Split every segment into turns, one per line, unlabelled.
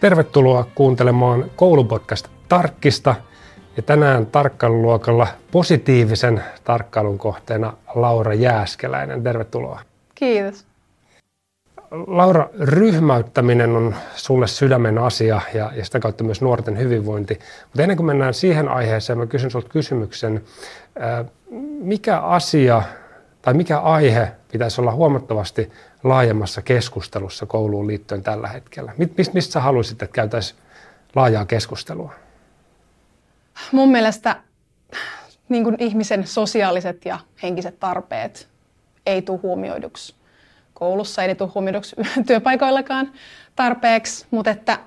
Tervetuloa kuuntelemaan koulupodcast Tarkkista. Ja tänään tarkkailuluokalla positiivisen tarkkailun kohteena Laura Jääskeläinen. Tervetuloa.
Kiitos.
Laura, ryhmäyttäminen on sulle sydämen asia ja, ja sitä kautta myös nuorten hyvinvointi. Mutta ennen kuin mennään siihen aiheeseen, mä kysyn sinulta kysymyksen. Mikä asia tai mikä aihe pitäisi olla huomattavasti laajemmassa keskustelussa kouluun liittyen tällä hetkellä? Mist, mistä sä haluaisit, että käytäisiin laajaa keskustelua?
Mun mielestä niin kuin ihmisen sosiaaliset ja henkiset tarpeet ei tule huomioiduksi koulussa, ei tule huomioiduksi työpaikoillakaan tarpeeksi, mutta että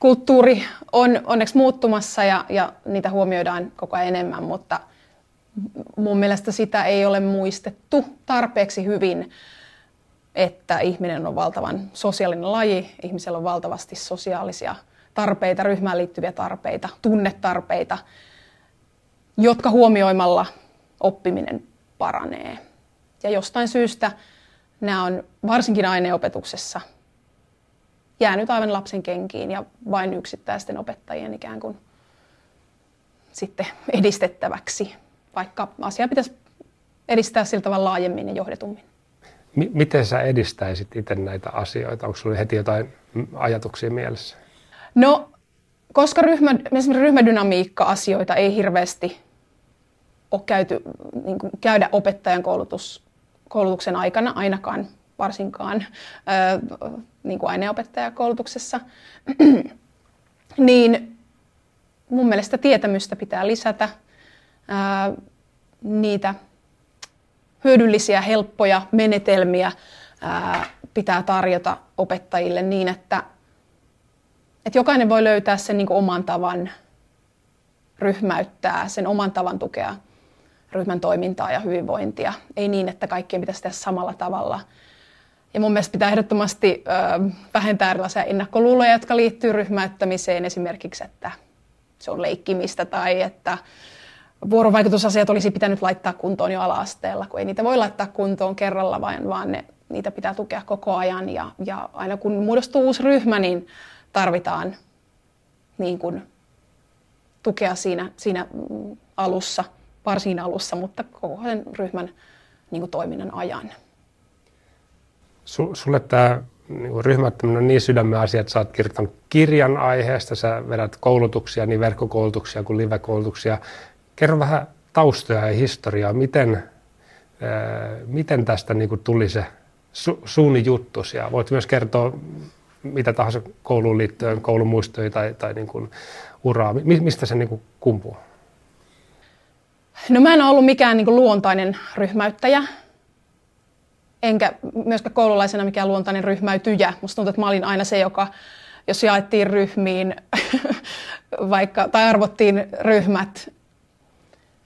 kulttuuri on onneksi muuttumassa ja, ja niitä huomioidaan koko ajan enemmän, mutta mun mielestä sitä ei ole muistettu tarpeeksi hyvin että ihminen on valtavan sosiaalinen laji, ihmisellä on valtavasti sosiaalisia tarpeita, ryhmään liittyviä tarpeita, tunnetarpeita, jotka huomioimalla oppiminen paranee. Ja jostain syystä nämä on varsinkin aineopetuksessa jäänyt aivan lapsen kenkiin ja vain yksittäisten opettajien ikään kuin sitten edistettäväksi, vaikka asia pitäisi edistää sillä tavalla laajemmin ja johdetummin
miten sä edistäisit itse näitä asioita? Onko sinulla heti jotain ajatuksia mielessä?
No, koska ryhmä, esimerkiksi ryhmädynamiikka-asioita ei hirveästi ole käyty, niin kuin käydä opettajan koulutus, koulutuksen aikana ainakaan varsinkaan ö, niin kuin aineopettajakoulutuksessa, niin mun mielestä tietämystä pitää lisätä, ö, niitä hyödyllisiä, helppoja menetelmiä ää, pitää tarjota opettajille niin, että, että jokainen voi löytää sen niin oman tavan ryhmäyttää, sen oman tavan tukea ryhmän toimintaa ja hyvinvointia. Ei niin, että kaikkien pitäisi tehdä samalla tavalla. Ja mun mielestä pitää ehdottomasti ö, vähentää erilaisia ennakkoluuloja, jotka liittyy ryhmäyttämiseen, esimerkiksi, että se on leikkimistä tai että vuorovaikutusasiat olisi pitänyt laittaa kuntoon jo ala-asteella, kun ei niitä voi laittaa kuntoon kerralla, vaan, vaan ne, niitä pitää tukea koko ajan. Ja, ja aina kun muodostuu uusi ryhmä, niin tarvitaan niin kuin, tukea siinä, siinä alussa, varsin alussa, mutta koko sen ryhmän niin kuin, toiminnan ajan.
Sulle tämä niin ryhmäyttäminen on niin sydämen asia, että sä oot kirjoittanut kirjan aiheesta, sä vedät koulutuksia, niin verkkokoulutuksia kuin live-koulutuksia. Kerro vähän taustoja ja historiaa, miten, ää, miten tästä niin kuin tuli se su, suuni juttus ja voit myös kertoa mitä tahansa kouluun liittyen, koulumuistoja tai, tai niin kuin uraa. Mistä se niin kuin kumpuu?
No mä en ole ollut mikään niin kuin luontainen ryhmäyttäjä, enkä myöskään koululaisena mikään luontainen ryhmäytyjä. Musta tuntuu, että mä olin aina se, joka, jos jaettiin ryhmiin vaikka, tai arvottiin ryhmät,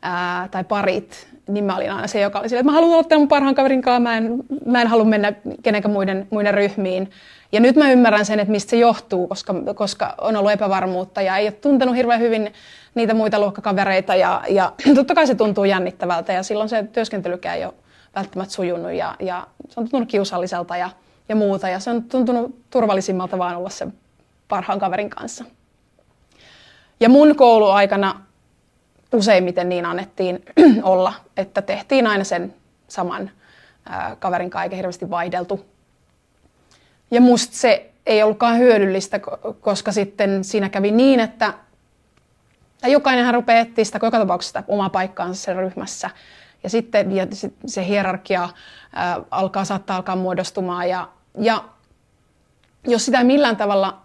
ää, tai parit, niin mä olin aina se, joka oli sille, että mä haluan olla mun parhaan kaverin kanssa, mä en, mä en halua mennä kenenkään muiden, muiden ryhmiin. Ja nyt mä ymmärrän sen, että mistä se johtuu, koska, koska on ollut epävarmuutta ja ei ole tuntenut hirveän hyvin niitä muita luokkakavereita ja, ja totta kai se tuntuu jännittävältä ja silloin se työskentelykään ei ole välttämättä sujunut ja, ja se on tuntunut kiusalliselta ja, ja muuta ja se on tuntunut turvallisimmalta vaan olla se parhaan kaverin kanssa. Ja mun kouluaikana useimmiten niin annettiin olla, että tehtiin aina sen saman kaverin kanssa eikä hirveästi vaihdeltu. Ja musta se ei ollutkaan hyödyllistä, koska sitten siinä kävi niin, että jokainenhan rupeaa etsiä sitä joka tapauksessa omaa paikkaansa sen ryhmässä. Ja sitten ja se hierarkia ää, alkaa, saattaa alkaa muodostumaan. Ja, ja jos sitä ei millään tavalla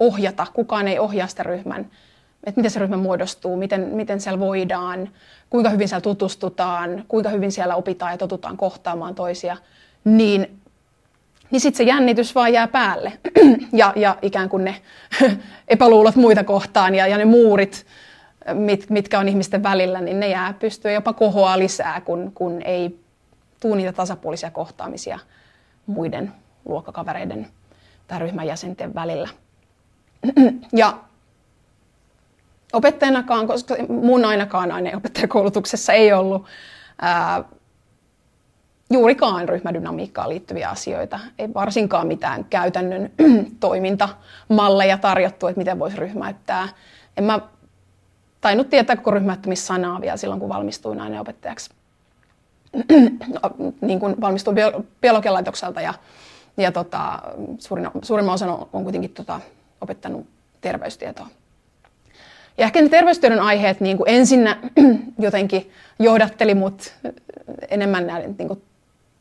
ohjata, kukaan ei ohjaa sitä ryhmän että miten se ryhmä muodostuu, miten, miten siellä voidaan, kuinka hyvin siellä tutustutaan, kuinka hyvin siellä opitaan ja totutaan kohtaamaan toisia, niin, niin sitten se jännitys vaan jää päälle. ja, ja ikään kuin ne epäluulot muita kohtaan ja, ja ne muurit, mit, mitkä on ihmisten välillä, niin ne jää pystyä jopa kohoa lisää, kun, kun ei tule niitä tasapuolisia kohtaamisia muiden luokkakavereiden tai ryhmän jäsenten välillä. ja opettajanakaan, koska mun ainakaan aineopettajakoulutuksessa ei ollut ää, juurikaan ryhmädynamiikkaan liittyviä asioita. Ei varsinkaan mitään käytännön toimintamalleja tarjottu, että miten voisi ryhmäyttää. En mä tainnut tietää koko ryhmäyttämissanaa vielä silloin, kun valmistuin aineopettajaksi. niin kuin valmistuin biologian laitokselta ja, ja tota, suurin, suurimman osan on, on kuitenkin tota, opettanut terveystietoa. Ja ehkä ne terveystiedon aiheet niin kuin ensinnä jotenkin johdatteli mut enemmän näiden niin kuin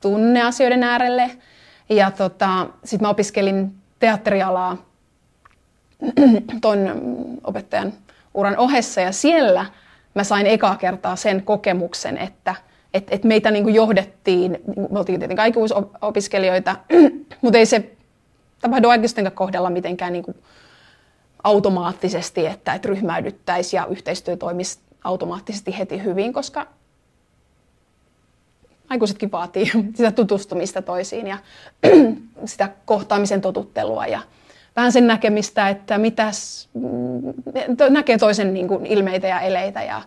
tunneasioiden äärelle. Ja tota, sitten mä opiskelin teatterialaa ton opettajan uran ohessa ja siellä mä sain ekaa kertaa sen kokemuksen, että et, et meitä niin kuin johdettiin, me oltiin tietenkin aikuisopiskelijoita, mutta ei se tapahdu aikuisten kohdalla mitenkään niin kuin automaattisesti, että, että ryhmäydyttäisiin ja yhteistyö toimisi automaattisesti heti hyvin, koska aikuisetkin vaatii sitä tutustumista toisiin ja sitä kohtaamisen totuttelua ja vähän sen näkemistä, että mitäs, mm, näkee toisen niin kuin ilmeitä ja eleitä ja,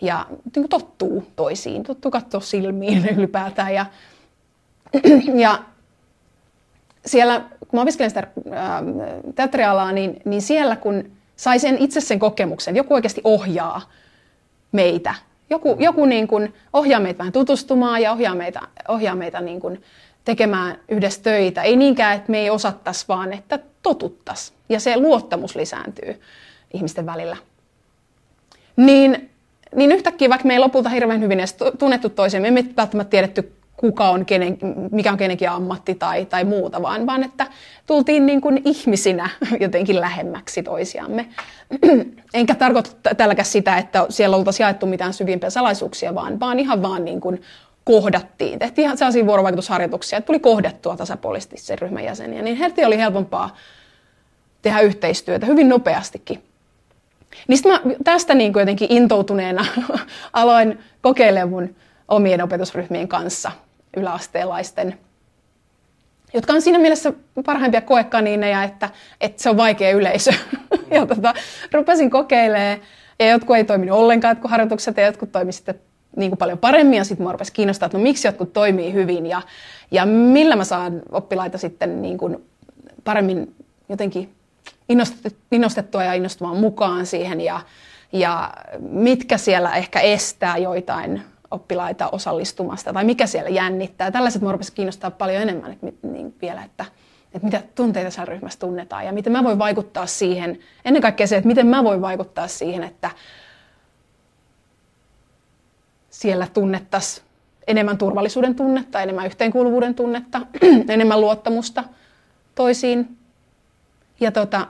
ja niin kuin tottuu toisiin, tottuu katsoa silmiin ylipäätään. Ja, ja siellä, kun mä opiskelen sitä teatterialaa, niin, niin siellä kun sai sen itse sen kokemuksen, joku oikeasti ohjaa meitä joku, joku niin kuin ohjaa meitä vähän tutustumaan ja ohjaa meitä, ohjaa meitä niin kuin tekemään yhdessä töitä. Ei niinkään, että me ei osattaisi, vaan että totuttaisi. Ja se luottamus lisääntyy ihmisten välillä. Niin, niin yhtäkkiä, vaikka me ei lopulta hirveän hyvin edes tunnettu toisiaan, me ei välttämättä tiedetty kuka on kenen, mikä on kenenkin ammatti tai, tai muuta, vaan, vaan että tultiin niin kuin ihmisinä jotenkin lähemmäksi toisiamme. Enkä tarkoita tälläkään sitä, että siellä oltaisiin jaettu mitään syvimpiä salaisuuksia, vaan, vaan ihan vaan niin kuin kohdattiin. Tehtiin ihan sellaisia vuorovaikutusharjoituksia, että tuli kohdattua tasapuolisesti sen ryhmän jäseniä, niin heti oli helpompaa tehdä yhteistyötä hyvin nopeastikin. Niin mä tästä niin kuin jotenkin intoutuneena aloin kokeilemaan mun omien opetusryhmien kanssa yläasteelaisten, jotka on siinä mielessä parhaimpia koekaniineja, että, että se on vaikea yleisö. ja tota, rupesin kokeilemaan, ja jotkut ei toiminut ollenkaan jotkut harjoitukset, ja jotkut toimi sitten niin kuin paljon paremmin, ja sitten mua rupesi kiinnostaa, että no miksi jotkut toimii hyvin, ja, ja millä mä saan oppilaita sitten niin kuin paremmin jotenkin innostettua ja innostumaan mukaan siihen, ja, ja mitkä siellä ehkä estää joitain oppilaita osallistumasta tai mikä siellä jännittää. Tällaiset mua kiinnostaa paljon enemmän että, niin vielä, että, että mitä tunteita siellä ryhmässä tunnetaan ja miten mä voin vaikuttaa siihen. Ennen kaikkea se, että miten mä voin vaikuttaa siihen, että siellä tunnettaisiin enemmän turvallisuuden tunnetta, enemmän yhteenkuuluvuuden tunnetta, enemmän luottamusta toisiin. Ja, tota,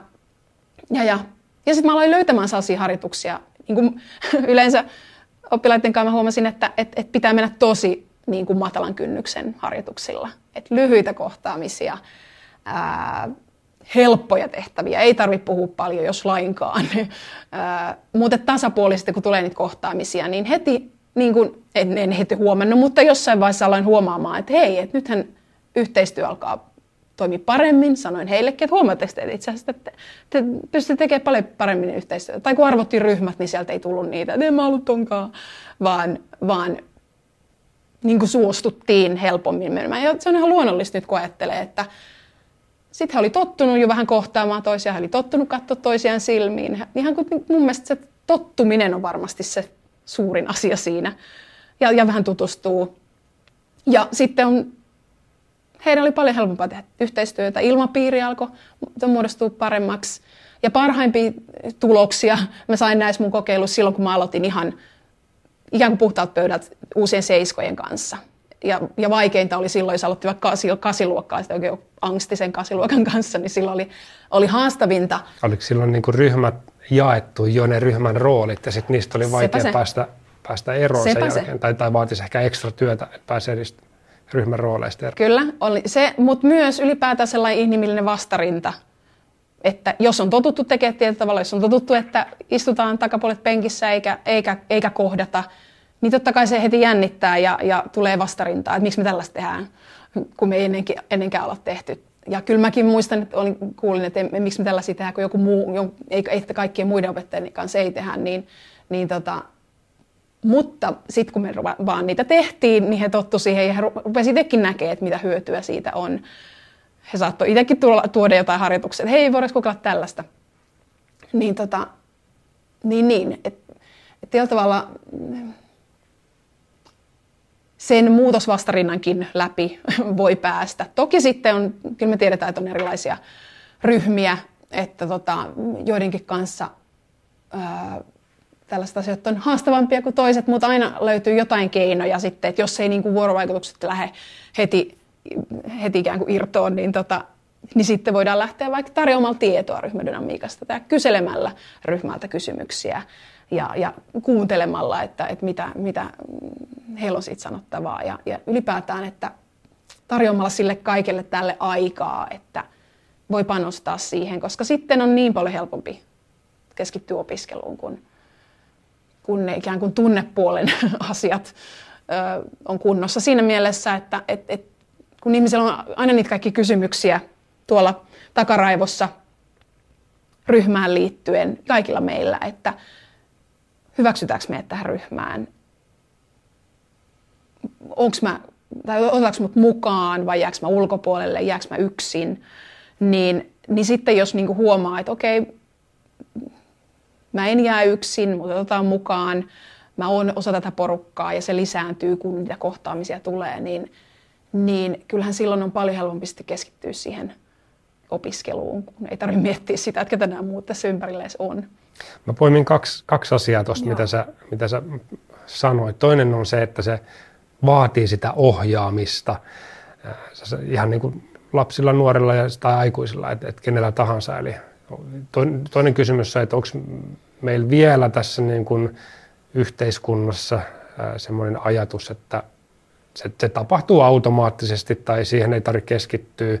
ja, ja. ja sitten mä aloin löytämään sellaisia harjoituksia. Niin kuin yleensä oppilaiden kanssa huomasin, että, että, että pitää mennä tosi niin kuin matalan kynnyksen harjoituksilla. Että lyhyitä kohtaamisia, ää, helppoja tehtäviä, ei tarvitse puhua paljon, jos lainkaan. Mutta tasapuolisesti, kun tulee niitä kohtaamisia, niin heti, niin kuin, en, en heti huomannut, mutta jossain vaiheessa aloin huomaamaan, että hei, että nythän yhteistyö alkaa toimi paremmin. Sanoin heillekin, että huomaatteko te itse asiassa, että te pystytte tekemään paljon paremmin yhteistyötä. Tai kun arvottiin ryhmät, niin sieltä ei tullut niitä, että en mä ollut tonkaan, vaan, vaan niin kuin suostuttiin helpommin menemään. Ja se on ihan luonnollista nyt, kun ajattelee, että sitten he oli tottunut jo vähän kohtaamaan toisiaan, he oli tottunut katsoa toisiaan silmiin. Ihan kuin mun mielestä se tottuminen on varmasti se suurin asia siinä. Ja, ja vähän tutustuu. Ja sitten on heidän oli paljon helpompaa tehdä yhteistyötä. Ilmapiiri alkoi muodostua paremmaksi. Ja parhaimpia tuloksia mä sain näissä mun kokeiluissa silloin, kun mä aloitin ihan ikään kuin puhtaat pöydät uusien seiskojen kanssa. Ja, ja vaikeinta oli silloin, jos aloitti vaikka kasiluokkaa, sitten oikein angstisen kasiluokan kanssa, niin silloin oli, oli haastavinta.
Oliko silloin niin kuin ryhmät jaettu jo ne ryhmän roolit ja sitten niistä oli vaikea se. päästä, päästä eroon Sepä sen jälkeen, se. tai, tai vaatisi ehkä ekstra työtä, että pääsee niistä ryhmän rooleista.
Kyllä, oli se, mutta myös ylipäätään sellainen inhimillinen vastarinta, että jos on totuttu tekemään tietyllä tavalla, jos on totuttu, että istutaan takapuolet penkissä eikä, eikä, eikä kohdata, niin totta kai se heti jännittää ja, ja tulee vastarintaa, että miksi me tällaista tehdään, kun me ei ennenkin, ennenkään olla tehty. Ja kyllä mäkin muistan, että olin, kuulin, että miksi me tällaisia tehdään, kun joku muu, ei kaikkien muiden opettajien kanssa ei tehdä, niin, niin tota, Mutta sitten kun me vaan niitä tehtiin, niin he tottu siihen ja he rupesivat itsekin näkemään, että mitä hyötyä siitä on. He saattoi itsekin tuoda jotain harjoituksia, että hei, voidaanko kokeilla tällaista. Niin, tota, niin, niin että et tavalla sen muutosvastarinnankin läpi voi päästä. Toki sitten on, kyllä me tiedetään, että on erilaisia ryhmiä, että tota, joidenkin kanssa ää, tällaiset asiat on haastavampia kuin toiset, mutta aina löytyy jotain keinoja sitten, että jos ei niin kuin vuorovaikutukset lähde heti, heti ikään kuin irtoon, niin, tota, niin sitten voidaan lähteä vaikka tarjoamalla tietoa ryhmädynamiikasta tai kyselemällä ryhmältä kysymyksiä ja, ja kuuntelemalla, että, että mitä, mitä heillä on siitä sanottavaa. Ja, ja ylipäätään, että tarjoamalla sille kaikelle tälle aikaa, että voi panostaa siihen, koska sitten on niin paljon helpompi keskittyä opiskeluun, kun, kun ne ikään kuin tunnepuolen asiat ö, on kunnossa. Siinä mielessä, että et, et, kun ihmisellä on aina niitä kaikki kysymyksiä tuolla takaraivossa ryhmään liittyen, kaikilla meillä, että hyväksytäänkö meidät tähän ryhmään, onko mä, tai otetaanko mut mukaan vai jääkö mä ulkopuolelle, jääkö mä yksin, niin, niin sitten jos niinku huomaa, että okei, mä en jää yksin, mutta otetaan mukaan, mä oon osa tätä porukkaa ja se lisääntyy, kun niitä kohtaamisia tulee, niin, niin kyllähän silloin on paljon helpompi keskittyä siihen opiskeluun, kun ei tarvitse miettiä sitä, että ketä nämä muut tässä ympärillä edes on.
Mä poimin kaksi, kaksi asiaa tuosta, mitä sä, mitä sä sanoit. Toinen on se, että se vaatii sitä ohjaamista ihan niin kuin lapsilla, nuorilla ja, tai aikuisilla, että, että kenellä tahansa. Eli toinen kysymys on, että onko meillä vielä tässä niin kuin yhteiskunnassa semmoinen ajatus, että se, se tapahtuu automaattisesti tai siihen ei tarvitse keskittyä,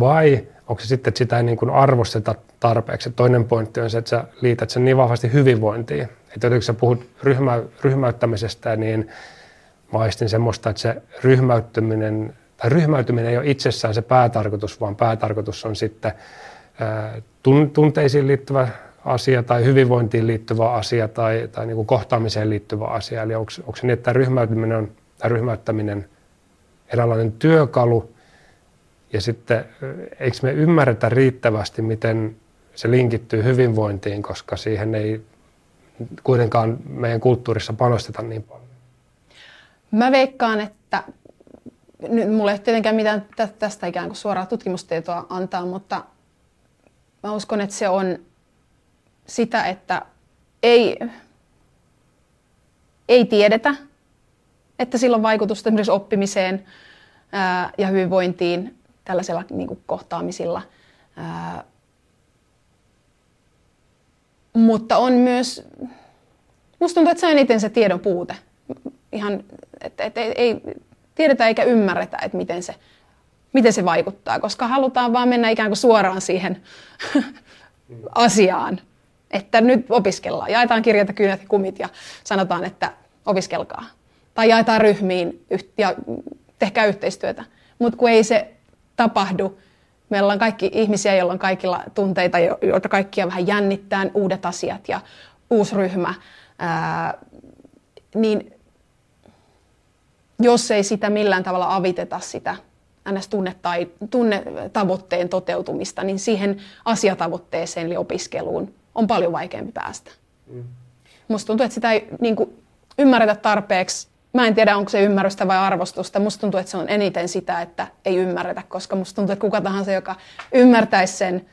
vai onko se sitten, että sitä ei niin kuin arvosteta tarpeeksi. Toinen pointti on se, että sä liität sen niin vahvasti hyvinvointiin. Että jos sä puhut ryhmä, ryhmäyttämisestä, niin maistin semmoista, että se ryhmäyttäminen, tai ryhmäytyminen ei ole itsessään se päätarkoitus, vaan päätarkoitus on sitten tunteisiin liittyvä asia tai hyvinvointiin liittyvä asia tai, tai niin kuin kohtaamiseen liittyvä asia. Eli onko, onko se niin, että ryhmäytyminen on, ryhmäyttäminen eräänlainen työkalu, ja sitten eikö me ymmärretä riittävästi, miten se linkittyy hyvinvointiin, koska siihen ei kuitenkaan meidän kulttuurissa panosteta niin paljon.
Mä veikkaan, että nyt mulla ei tietenkään mitään tästä ikään kuin suoraa tutkimustietoa antaa, mutta mä uskon, että se on sitä, että ei, ei tiedetä, että sillä on vaikutusta esimerkiksi oppimiseen ää, ja hyvinvointiin tällaisilla niin kuin kohtaamisilla. Ää, mutta on myös, musta tuntuu, että se on eniten se tiedon puute. Ihan, että et, et, ei tiedetä eikä ymmärretä, että miten se, miten se vaikuttaa, koska halutaan vaan mennä ikään kuin suoraan siihen asiaan. Että nyt opiskellaan, jaetaan kirjat, kyynät ja kumit ja sanotaan, että opiskelkaa. Tai jaetaan ryhmiin ja tehkää yhteistyötä. Mutta kun ei se tapahdu, Meillä on kaikki ihmisiä, joilla on kaikilla tunteita, joita kaikkia vähän jännittää, uudet asiat ja uusi ryhmä. Ää, niin jos ei sitä millään tavalla aviteta sitä ns. Tunne tai, tunnetavoitteen toteutumista, niin siihen asiatavoitteeseen eli opiskeluun on paljon vaikeampi päästä. Mm. Musta tuntuu, että sitä ei niin kuin, ymmärretä tarpeeksi Mä en tiedä, onko se ymmärrystä vai arvostusta. Musta tuntuu, että se on eniten sitä, että ei ymmärretä, koska musta tuntuu, että kuka tahansa, joka ymmärtäisi sen,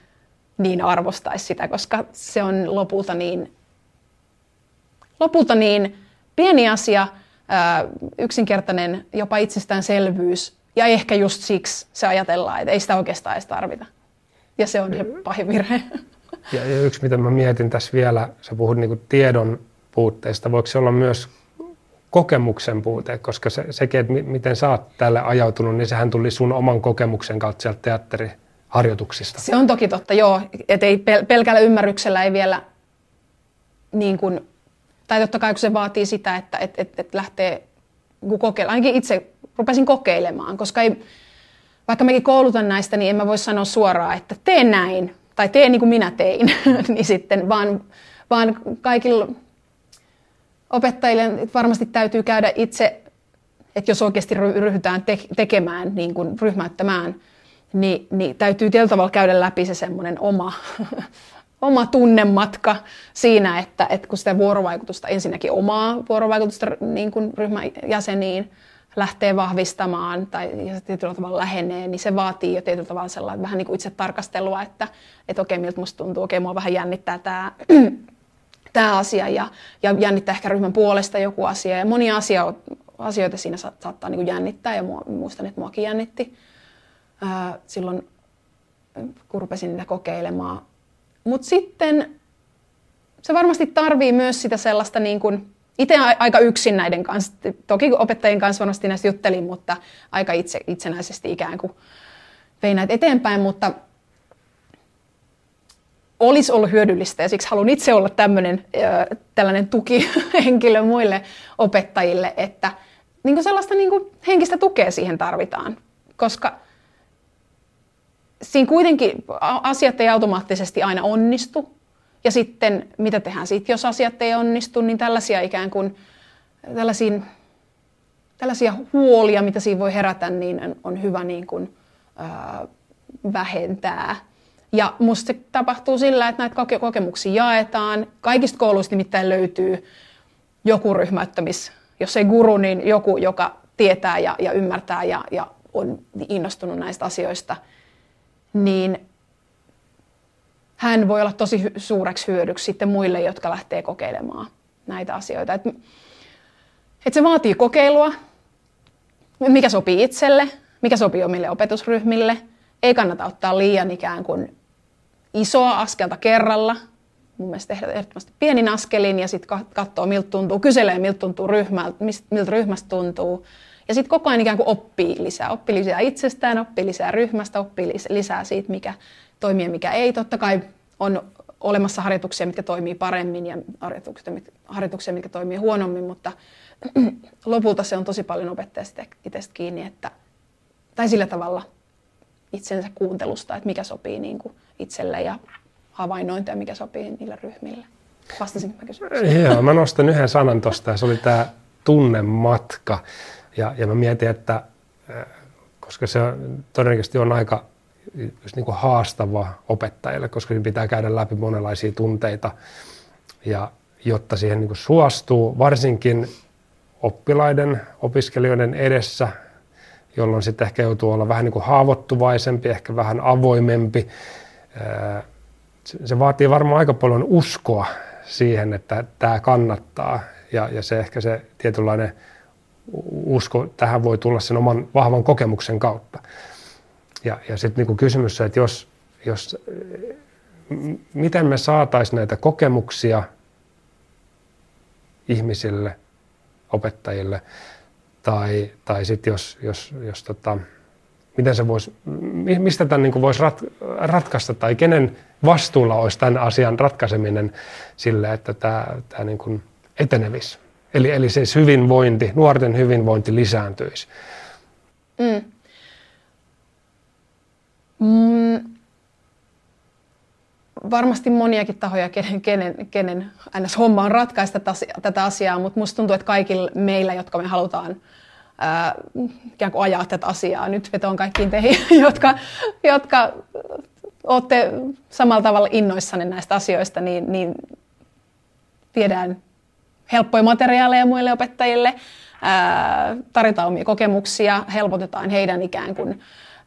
niin arvostaisi sitä, koska se on lopulta niin, lopulta niin pieni asia, yksinkertainen, jopa itsestäänselvyys. Ja ehkä just siksi se ajatellaan, että ei sitä oikeastaan edes tarvita. Ja se on se pahin virhe.
Ja, ja yksi, mitä mä mietin tässä vielä, sä puhut niin tiedon puutteesta. Voiko se olla myös kokemuksen puute, koska se, sekin, että miten sä oot tälle ajautunut, niin sehän tuli sun oman kokemuksen kautta sieltä teatteriharjoituksista.
Se on toki totta, joo. Että ei pel- pelkällä ymmärryksellä ei vielä niin kuin, tai totta kai kun se vaatii sitä, että et, et, et lähtee kokeilemaan. Ainakin itse rupesin kokeilemaan, koska ei, vaikka mekin koulutan näistä, niin en mä voi sanoa suoraan, että tee näin, tai tee niin kuin minä tein, niin sitten, vaan, vaan kaikilla opettajille varmasti täytyy käydä itse, että jos oikeasti ryhdytään te- tekemään, niin kuin ryhmäyttämään, niin, niin täytyy tietyllä tavalla käydä läpi se semmoinen oma, oma tunnematka siinä, että, että kun sitä vuorovaikutusta, ensinnäkin omaa vuorovaikutusta niin kuin ryhmän jäseniin lähtee vahvistamaan tai tietyllä tavalla lähenee, niin se vaatii jo tietyllä tavalla sellainen vähän niin kuin itse tarkastelua, että, että okei, miltä musta tuntuu, okei, mua vähän jännittää tämä, tämä asia ja, ja jännittää ehkä ryhmän puolesta joku asia ja monia asio, asioita siinä saattaa niin kuin jännittää ja mua, muistan, että muakin jännitti ää, silloin, kun rupesin niitä kokeilemaan. Mutta sitten se varmasti tarvii myös sitä sellaista niin kuin, itse aika yksin näiden kanssa. Toki opettajien kanssa varmasti näistä juttelin, mutta aika itse, itsenäisesti ikään kuin vein näitä eteenpäin, mutta olisi ollut hyödyllistä ja siksi haluan itse olla tämmöinen, tällainen tukihenkilö muille opettajille, että niin kuin sellaista niin kuin henkistä tukea siihen tarvitaan, koska siinä kuitenkin asiat ei automaattisesti aina onnistu, ja sitten mitä tehdään sitten, jos asiat ei onnistu, niin tällaisia ikään kuin tällaisia, tällaisia huolia, mitä siinä voi herätä, niin on hyvä niin kuin, ää, vähentää. Ja musta se tapahtuu sillä, että näitä kokemuksia jaetaan. Kaikista kouluista nimittäin löytyy joku ryhmäyttämis, jos ei guru, niin joku, joka tietää ja, ja ymmärtää ja, ja on innostunut näistä asioista. Niin hän voi olla tosi suureksi hyödyksi sitten muille, jotka lähtee kokeilemaan näitä asioita. Et, et se vaatii kokeilua, mikä sopii itselle, mikä sopii omille opetusryhmille. Ei kannata ottaa liian ikään kuin isoa askelta kerralla. Mun mielestä tehdä ehdottomasti pienin askelin ja sitten katsoa, miltä tuntuu, kyselee, miltä tuntuu ryhmältä, miltä ryhmästä tuntuu. Ja sitten koko ajan ikään kuin oppii lisää. Oppii lisää itsestään, oppii lisää ryhmästä, oppii lisää siitä, mikä, toimia, mikä ei. Totta kai on olemassa harjoituksia, mitkä toimii paremmin ja harjoituksia, mitkä toimii huonommin, mutta lopulta se on tosi paljon opettajasta itsestä kiinni, että, tai sillä tavalla itsensä kuuntelusta, että mikä sopii niin kuin itselle ja havainnointia, mikä sopii niille ryhmille. Vastasin mä kysymykseen?
Joo, mä nostan yhden sanan tuosta ja se oli tämä tunnematka. Ja, ja mä mietin, että koska se todennäköisesti on aika niin kuin haastava opettajille, koska siinä pitää käydä läpi monenlaisia tunteita. Ja jotta siihen niin kuin suostuu, varsinkin oppilaiden, opiskelijoiden edessä, jolloin sitten ehkä joutuu olla vähän niin kuin haavoittuvaisempi, ehkä vähän avoimempi. Se vaatii varmaan aika paljon uskoa siihen, että tämä kannattaa. Ja, ja se ehkä se tietynlainen usko tähän voi tulla sen oman vahvan kokemuksen kautta. Ja, ja sitten niin kysymys että jos, jos, miten me saataisiin näitä kokemuksia ihmisille, opettajille, tai, tai sitten jos, jos, jos tota, miten se voisi, mistä tämän niin voisi rat, ratkaista, tai kenen vastuulla olisi tämän asian ratkaiseminen sille, että tämä, tämä niin kuin etenevisi. Eli, eli siis hyvinvointi, nuorten hyvinvointi lisääntyisi. Mm.
Mm, varmasti moniakin tahoja, kenen, kenen, kenen ns. homma on ratkaista tätä asiaa, mutta musta tuntuu, että kaikilla meillä, jotka me halutaan ää, ikään kuin ajaa tätä asiaa, nyt vetoan kaikkiin teihin, jotka, jotka olette samalla tavalla innoissanne näistä asioista, niin, niin viedään helppoja materiaaleja muille opettajille, tarjotaan omia kokemuksia, helpotetaan heidän ikään kuin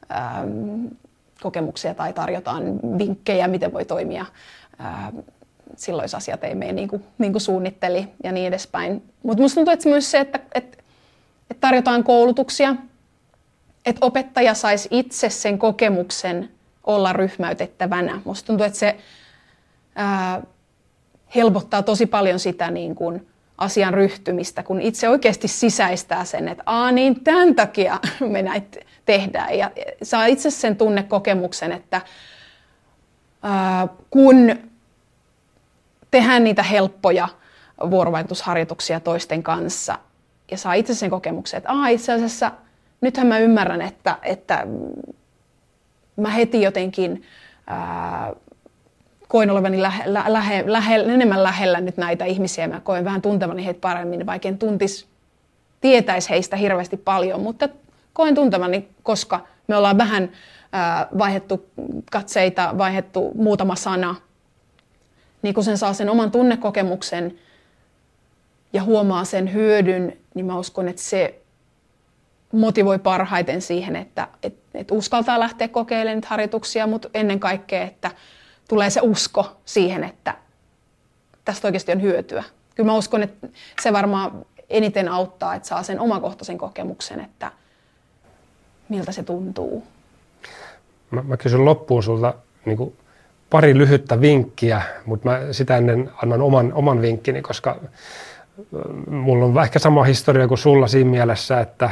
ää, kokemuksia tai tarjotaan vinkkejä, miten voi toimia silloin, asiat ei mene niin kuin, niin kuin suunnitteli ja niin edespäin. Mutta minusta tuntuu, että myös se, että, että, että tarjotaan koulutuksia, että opettaja saisi itse sen kokemuksen olla ryhmäytettävänä. Minusta tuntuu, että se ää, helpottaa tosi paljon sitä niin kuin, asian ryhtymistä, kun itse oikeasti sisäistää sen, että Aa, niin tämän takia me näitä tehdään. Ja saa itse sen tunnekokemuksen, että ää, kun tehdään niitä helppoja vuorovaikutusharjoituksia toisten kanssa ja saa itse sen kokemuksen, että Aa, itse asiassa nythän mä ymmärrän, että, että mä heti jotenkin ää, koin olevani lähe, lähe, lähe, enemmän lähellä nyt näitä ihmisiä. Mä koin vähän tuntevani heitä paremmin, vaikka en tuntis, tietäisi heistä hirveästi paljon, mutta koen tuntevani, koska me ollaan vähän ää, vaihettu katseita, vaihettu muutama sana. Niin kun sen saa sen oman tunnekokemuksen ja huomaa sen hyödyn, niin mä uskon, että se motivoi parhaiten siihen, että et, et uskaltaa lähteä kokeilemaan harjoituksia, mutta ennen kaikkea, että tulee se usko siihen, että tästä oikeasti on hyötyä. Kyllä mä uskon, että se varmaan eniten auttaa, että saa sen omakohtaisen kokemuksen, että miltä se tuntuu.
Mä, mä kysyn loppuun sulta niin kuin pari lyhyttä vinkkiä, mutta mä sitä ennen annan oman, oman vinkkini, koska mulla on ehkä sama historia kuin sulla siinä mielessä, että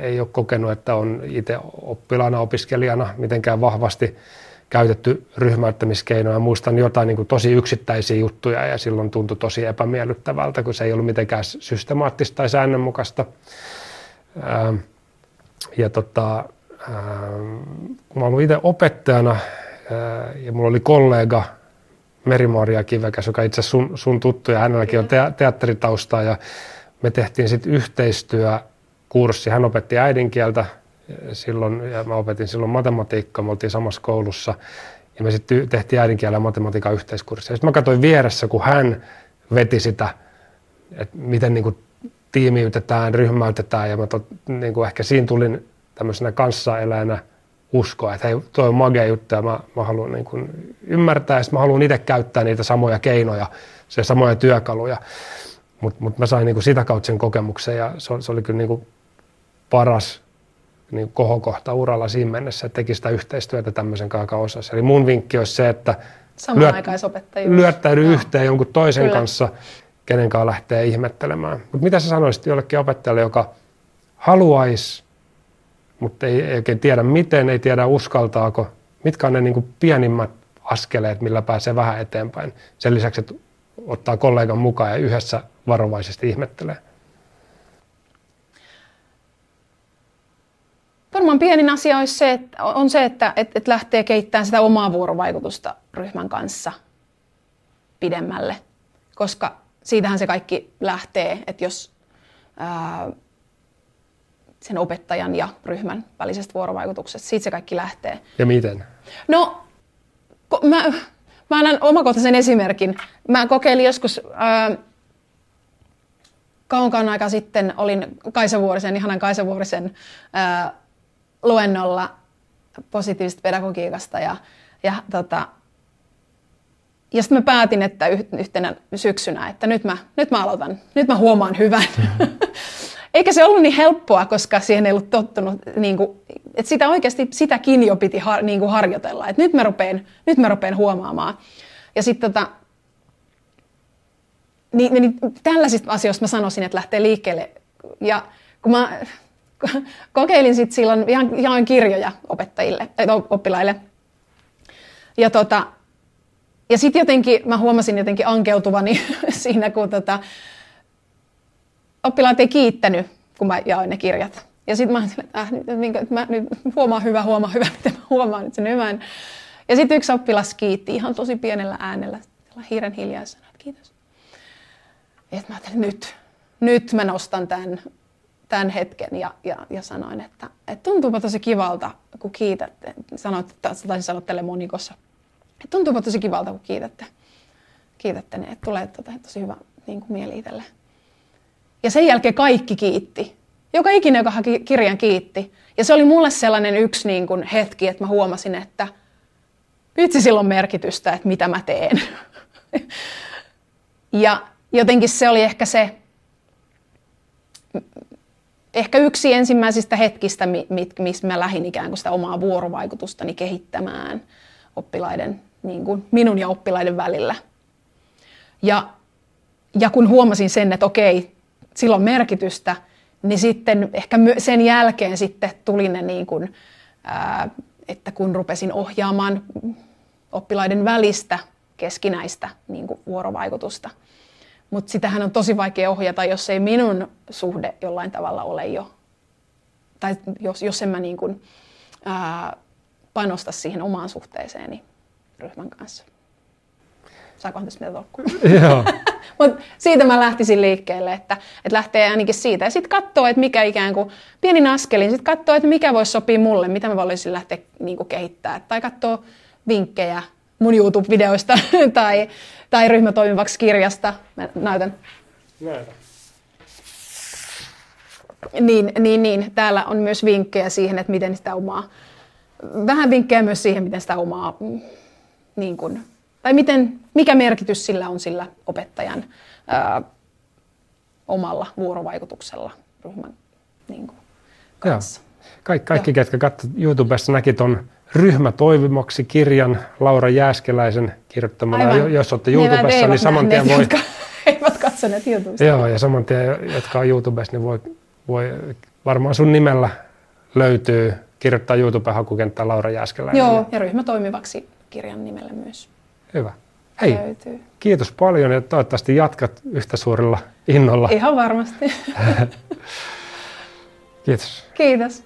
ei ole kokenut, että on itse oppilaana, opiskelijana mitenkään vahvasti käytetty ryhmäyttämiskeinoja. Muistan jotain niin kuin tosi yksittäisiä juttuja ja silloin tuntui tosi epämiellyttävältä, kun se ei ollut mitenkään systemaattista tai säännönmukaista. Ja tota, kun mä olin itse opettajana ja mulla oli kollega Merimaria Kivekäs, joka itse sun, sun tuttu ja hänelläkin on te- teatteritaustaa ja me tehtiin sitten yhteistyökurssi. Hän opetti äidinkieltä silloin ja mä opetin silloin matematiikkaa, me oltiin samassa koulussa ja me sitten tehtiin äidinkielen ja matematiikan yhteiskurssi. Sitten mä katsoin vieressä, kun hän veti sitä, että miten niin kuin tiimiytetään, ryhmäytetään ja mä tot, niin kuin ehkä siinä tulin tämmöisenä kanssaeläjänä – uskoa, että hei, toi on magea juttu ja mä, mä haluan niin kuin ymmärtää ja mä haluan itse käyttää niitä samoja keinoja, se samoja työkaluja. Mutta mut mä sain niin kuin sitä kautta sen kokemuksen ja se, se oli kyllä niin kuin paras niin kohokohta uralla siinä mennessä, että teki sitä yhteistyötä tämmöisen kanssa osassa. Eli mun vinkki olisi se, että lyöt, lyöttäydy yhteen jonkun toisen kyllä. kanssa, kenen kanssa lähtee ihmettelemään. Mutta mitä sä sanoisit jollekin opettajalle, joka haluaisi mutta ei, ei oikein tiedä miten, ei tiedä uskaltaako. Mitkä on ne niin kuin pienimmät askeleet, millä pääsee vähän eteenpäin. Sen lisäksi, että ottaa kollegan mukaan ja yhdessä varovaisesti ihmettelee.
Varmaan pienin asia olisi se, että on se, että, että, että lähtee kehittämään sitä omaa vuorovaikutusta ryhmän kanssa pidemmälle. Koska siitähän se kaikki lähtee, että jos ää, sen opettajan ja ryhmän välisestä vuorovaikutuksesta. Siitä se kaikki lähtee.
Ja miten?
No, mä, mä annan omakohtaisen esimerkin. Mä kokeilin joskus äh, kauan kauan aikaa sitten, olin Kaisa Vuorisen, ihanan Kaisa Vuorisen äh, luennolla positiivisesta pedagogiikasta ja, ja tota, ja sitten mä päätin, että yhtenä syksynä, että nyt mä, nyt mä aloitan, nyt mä huomaan hyvän. Eikä se ollut niin helppoa, koska siihen ei ollut tottunut, niin kuin, että sitä oikeasti sitäkin jo piti har, niin kuin harjoitella, että nyt mä rupean, nyt mä rupean huomaamaan. Ja sitten tota, niin, niin tällaisista asioista mä sanoisin, että lähtee liikkeelle. Ja kun mä kokeilin sitten silloin, jaoin kirjoja opettajille, oppilaille. Ja, tota, ja sitten jotenkin mä huomasin jotenkin ankeutuvani siinä, kun tota, oppilaat ei kiittänyt, kun mä jaoin ne kirjat. Ja sitten mä äh, mä nyt huomaan hyvä, huomaan hyvä, miten mä huomaan nyt sen hyvän. Ja sitten yksi oppilas kiitti ihan tosi pienellä äänellä, hiiren hiljaisena, kiitos. Ja mä ajattelin, nyt, nyt mä nostan tämän, tämän hetken ja, ja, ja sanoin, että, että tuntuupa tosi kivalta, kun kiitätte. Sanoit, että taisin sanoa tälle monikossa. Että tuntuupa tosi kivalta, kun kiitätte. Kiitätte, niin että tulee tota, tosi hyvä niin kuin mieli itselle. Ja sen jälkeen kaikki kiitti. Joka ikinen, joka haki kirjan, kiitti. Ja se oli mulle sellainen yksi niin kuin hetki, että mä huomasin, että vitsi silloin merkitystä, että mitä mä teen. ja jotenkin se oli ehkä se, ehkä yksi ensimmäisistä hetkistä, missä mä lähdin ikään kuin sitä omaa vuorovaikutustani kehittämään oppilaiden, niin kuin minun ja oppilaiden välillä. Ja, ja kun huomasin sen, että okei, sillä on merkitystä, niin sitten ehkä sen jälkeen sitten tuli ne niin kuin, että kun rupesin ohjaamaan oppilaiden välistä keskinäistä niin kuin vuorovaikutusta. Mutta sitähän on tosi vaikea ohjata, jos ei minun suhde jollain tavalla ole jo, tai jos, jos en mä niin kuin, ää, panosta siihen omaan suhteeseeni ryhmän kanssa. Saakohan tässä mitä tolkkua?
Joo.
Mutta siitä mä lähtisin liikkeelle, että, että lähtee ainakin siitä. Ja sitten katsoo, että mikä ikään kuin pienin askelin, sitten katsoo, että mikä voisi sopia mulle, mitä mä voisin lähteä niin kuin kehittämään. Tai katsoo vinkkejä mun YouTube-videoista tai, tai ryhmätoimivaksi kirjasta. Mä näytän.
Näitä.
Niin, niin, niin, täällä on myös vinkkejä siihen, että miten sitä omaa, vähän vinkkejä myös siihen, miten sitä omaa, niin kuin, tai miten, mikä merkitys sillä on sillä opettajan ää, omalla vuorovaikutuksella ryhmän niin kuin, kanssa.
Kaikki, kaikki ketkä katsoivat YouTubesta, näki tuon Ryhmä toivomaksi kirjan Laura Jääskeläisen kirjoittamana.
Aivan.
Jos olette YouTubessa, niin saman tien voi...
Jotka eivät katsoneet YouTubesta.
Joo, ja saman tien, jotka on YouTubessa, niin voi, voi varmaan sun nimellä löytyy kirjoittaa YouTube-hakukenttään Laura Jääskeläinen.
Joo, ja ryhmä toimivaksi kirjan nimellä myös
Hyvä. Hei,
löytyy.
kiitos paljon ja toivottavasti jatkat yhtä suurella innolla.
Ihan varmasti.
Kiitos.
Kiitos.